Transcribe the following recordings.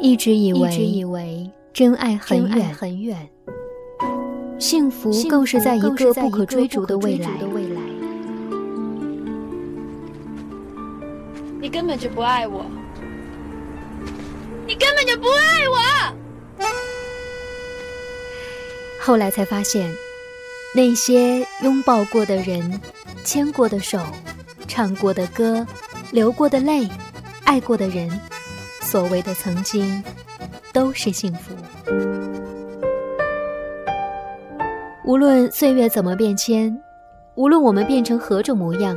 一直以为，一直以为真爱很远很远，幸福更是在一个不可追逐的未来。你根本就不爱我，你根本就不爱我。后来才发现，那些拥抱过的人、牵过的手、唱过的歌、流过的泪、爱过的人。所谓的曾经，都是幸福。无论岁月怎么变迁，无论我们变成何种模样，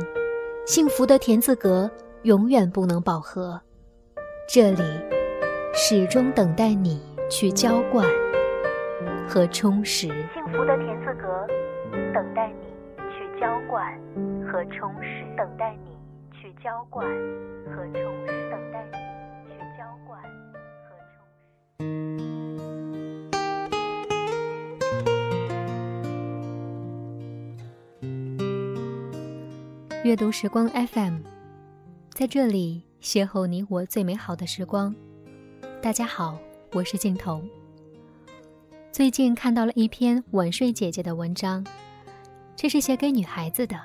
幸福的田字格永远不能饱和。这里，始终等待你去浇灌和充实。幸福的田字格，等待你去浇灌和充实。等待你去浇灌和充实。阅读时光 FM，在这里邂逅你我最美好的时光。大家好，我是镜头。最近看到了一篇晚睡姐姐的文章，这是写给女孩子的。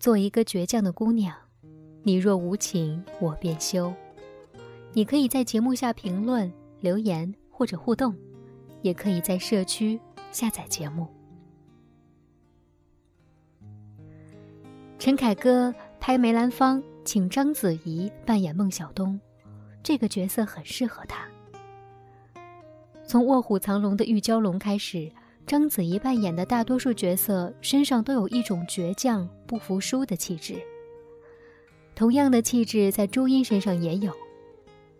做一个倔强的姑娘，你若无情，我便休。你可以在节目下评论、留言或者互动，也可以在社区下载节目。陈凯歌拍梅兰芳，请章子怡扮演孟小冬，这个角色很适合她。从《卧虎藏龙》的玉娇龙开始，章子怡扮演的大多数角色身上都有一种倔强、不服输的气质。同样的气质在朱茵身上也有，《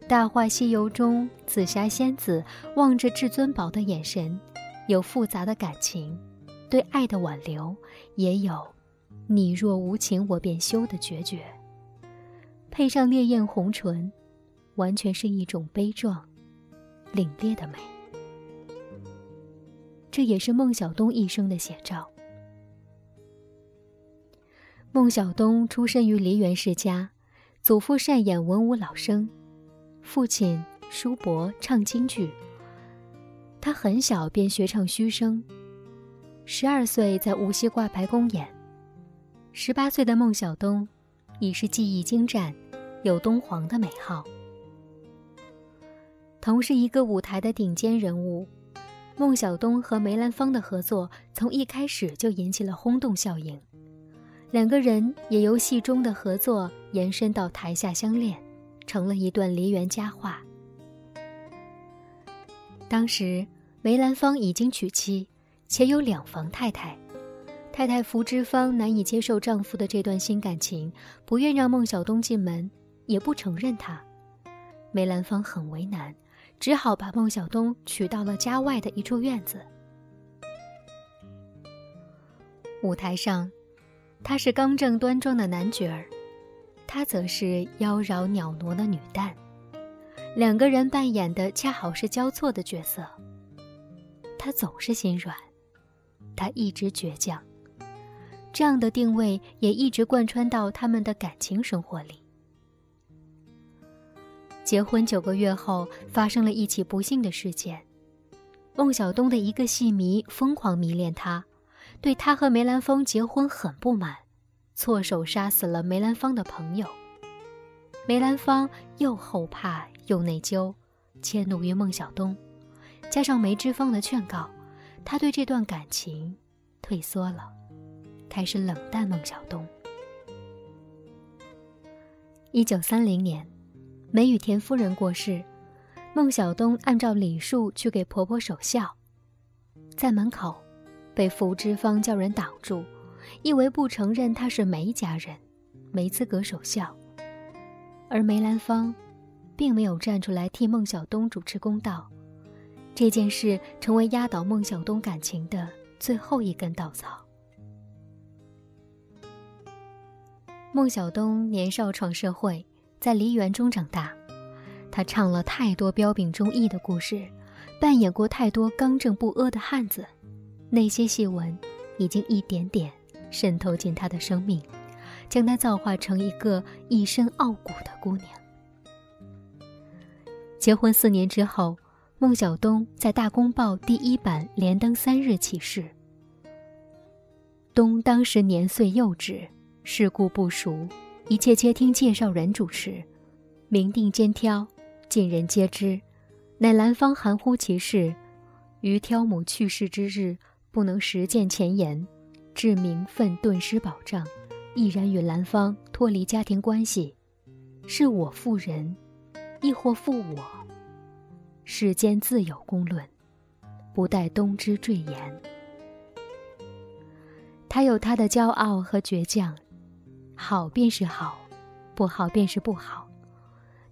大话西游》中紫霞仙子望着至尊宝的眼神，有复杂的感情，对爱的挽留，也有。你若无情，我便休的决绝，配上烈焰红唇，完全是一种悲壮、凛冽的美。这也是孟小冬一生的写照。孟小冬出身于梨园世家，祖父善演文武老生，父亲叔伯唱京剧。他很小便学唱虚声，十二岁在无锡挂牌公演。十八岁的孟小冬，已是技艺精湛，有东皇的美号。同是一个舞台的顶尖人物，孟小冬和梅兰芳的合作从一开始就引起了轰动效应，两个人也由戏中的合作延伸到台下相恋，成了一段梨园佳话。当时梅兰芳已经娶妻，且有两房太太。太太福芝芳难以接受丈夫的这段新感情，不愿让孟小冬进门，也不承认他。梅兰芳很为难，只好把孟小冬娶到了家外的一处院子。舞台上，他是刚正端庄的男角儿，她则是妖娆袅娜的女旦，两个人扮演的恰好是交错的角色。他总是心软，他一直倔强。这样的定位也一直贯穿到他们的感情生活里。结婚九个月后，发生了一起不幸的事件。孟小冬的一个戏迷疯狂迷恋他，对他和梅兰芳结婚很不满，错手杀死了梅兰芳的朋友。梅兰芳又后怕又内疚，迁怒于孟小冬，加上梅芝芳的劝告，他对这段感情退缩了。开始冷淡孟小冬。一九三零年，梅雨田夫人过世，孟小冬按照礼数去给婆婆守孝，在门口被福芝芳叫人挡住，以为不承认她是梅家人，没资格守孝。而梅兰芳并没有站出来替孟小冬主持公道，这件事成为压倒孟小冬感情的最后一根稻草。孟小冬年少闯社会，在梨园中长大，他唱了太多彪炳忠义的故事，扮演过太多刚正不阿的汉子，那些戏文已经一点点渗透进他的生命，将他造化成一个一身傲骨的姑娘。结婚四年之后，孟小冬在《大公报》第一版连登三日启事。冬当时年岁幼稚，世故不熟，一切皆听介绍人主持，明定兼挑，尽人皆知。乃兰芳含糊其事，于挑母去世之日，不能实践前言，致名分顿失保障，毅然与兰芳脱离家庭关系，是我负人，亦或负我？世间自有公论，不待冬之赘言。他有他的骄傲和倔强，好便是好，不好便是不好。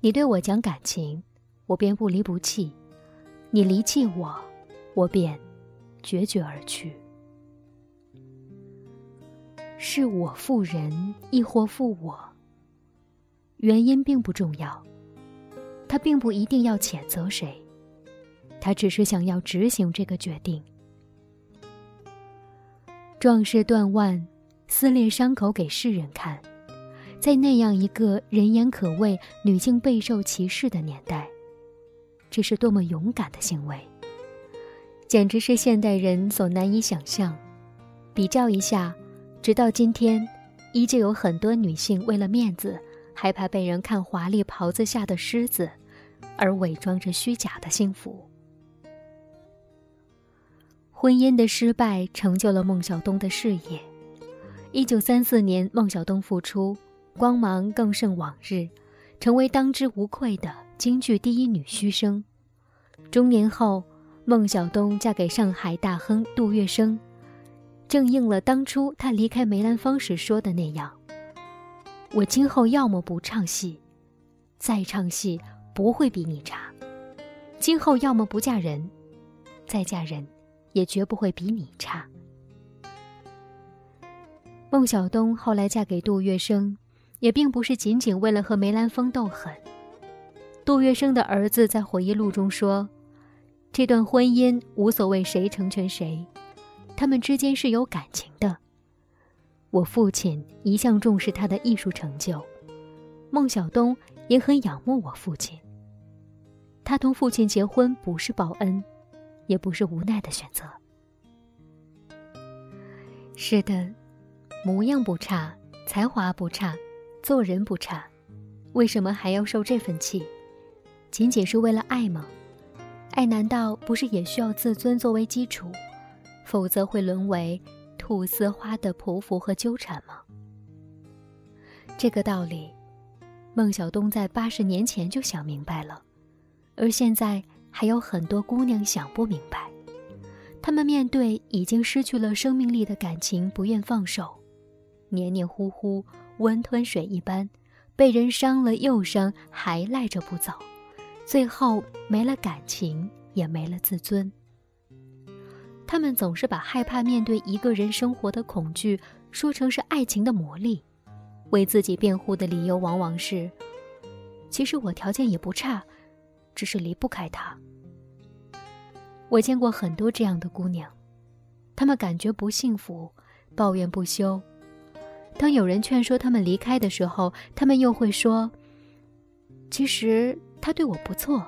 你对我讲感情。我便不离不弃，你离弃我，我便决绝而去。是我负人，亦或负我？原因并不重要，他并不一定要谴责谁，他只是想要执行这个决定。壮士断腕，撕裂伤口给世人看，在那样一个人言可畏、女性备受歧视的年代。这是多么勇敢的行为，简直是现代人所难以想象。比较一下，直到今天，依旧有很多女性为了面子，害怕被人看华丽袍子下的狮子，而伪装着虚假的幸福。婚姻的失败成就了孟小冬的事业。一九三四年，孟小冬复出，光芒更胜往日，成为当之无愧的。京剧第一女须生，中年后，孟小冬嫁给上海大亨杜月笙，正应了当初她离开梅兰芳时说的那样：“我今后要么不唱戏，再唱戏不会比你差；今后要么不嫁人，再嫁人也绝不会比你差。”孟小冬后来嫁给杜月笙，也并不是仅仅为了和梅兰芳斗狠。杜月笙的儿子在回忆录中说：“这段婚姻无所谓谁成全谁，他们之间是有感情的。我父亲一向重视他的艺术成就，孟小冬也很仰慕我父亲。他同父亲结婚不是报恩，也不是无奈的选择。是的，模样不差，才华不差，做人不差，为什么还要受这份气？”仅仅是为了爱吗？爱难道不是也需要自尊作为基础？否则会沦为菟丝花的匍匐和纠缠吗？这个道理，孟小冬在八十年前就想明白了，而现在还有很多姑娘想不明白。她们面对已经失去了生命力的感情，不愿放手，黏黏糊糊，温吞水一般，被人伤了又伤，还赖着不走。最后没了感情，也没了自尊。他们总是把害怕面对一个人生活的恐惧说成是爱情的魔力，为自己辩护的理由往往是：其实我条件也不差，只是离不开他。我见过很多这样的姑娘，她们感觉不幸福，抱怨不休。当有人劝说他们离开的时候，他们又会说：其实。他对我不错，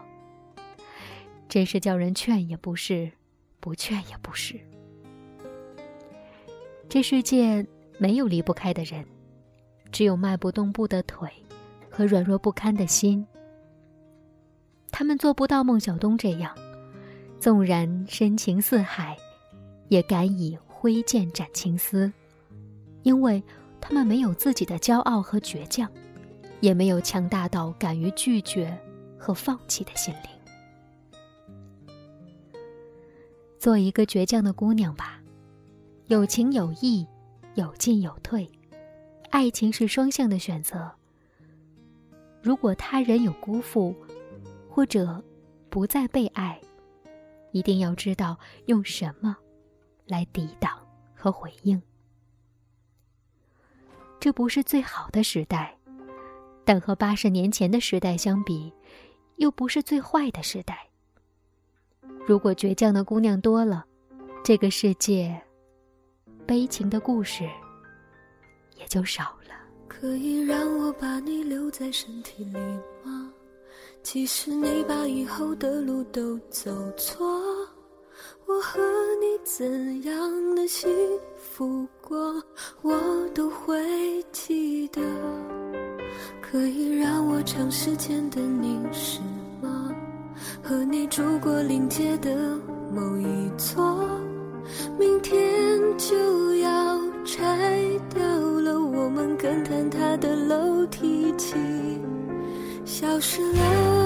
真是叫人劝也不是，不劝也不是。这世界没有离不开的人，只有迈不动步的腿和软弱不堪的心。他们做不到孟小冬这样，纵然深情似海，也敢以挥剑斩情丝，因为他们没有自己的骄傲和倔强，也没有强大到敢于拒绝。和放弃的心灵，做一个倔强的姑娘吧，有情有义，有进有退，爱情是双向的选择。如果他人有辜负，或者不再被爱，一定要知道用什么来抵挡和回应。这不是最好的时代，但和八十年前的时代相比。又不是最坏的时代。如果倔强的姑娘多了，这个世界悲情的故事也就少了。可以让我把你留在身体里吗？即使你把以后的路都走错，我和你怎样的幸福过，我都会记得。可以让我长时间的凝视吗？和你住过临街的某一座，明天就要拆掉了，我们更坍塌的楼梯级消失了。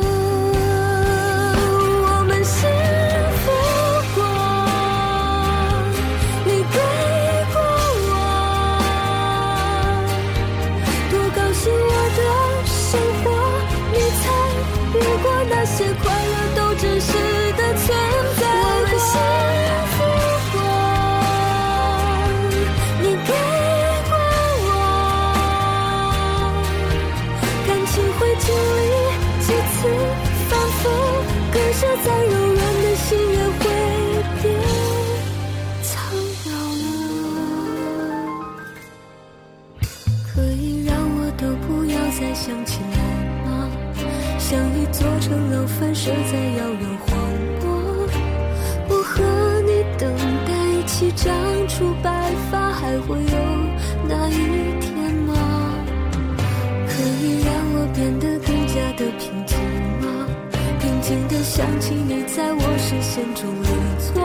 像一座城楼反射在遥远荒漠。我和你等待一起长出白发，还会有那一天吗？可以让我变得更加的平静吗？平静的想起你在我视线中离座，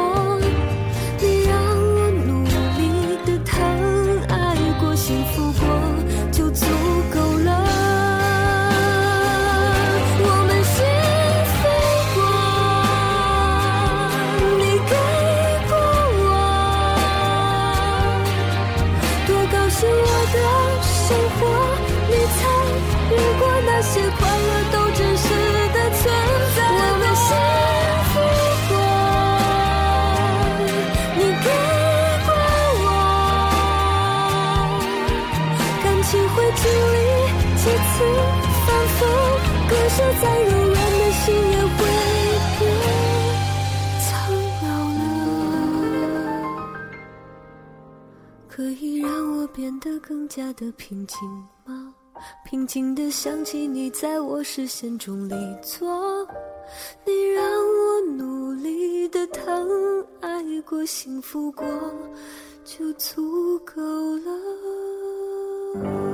更加的平静吗？平静的想起你在我视线中立坐，你让我努力的疼，爱过，幸福过，就足够了。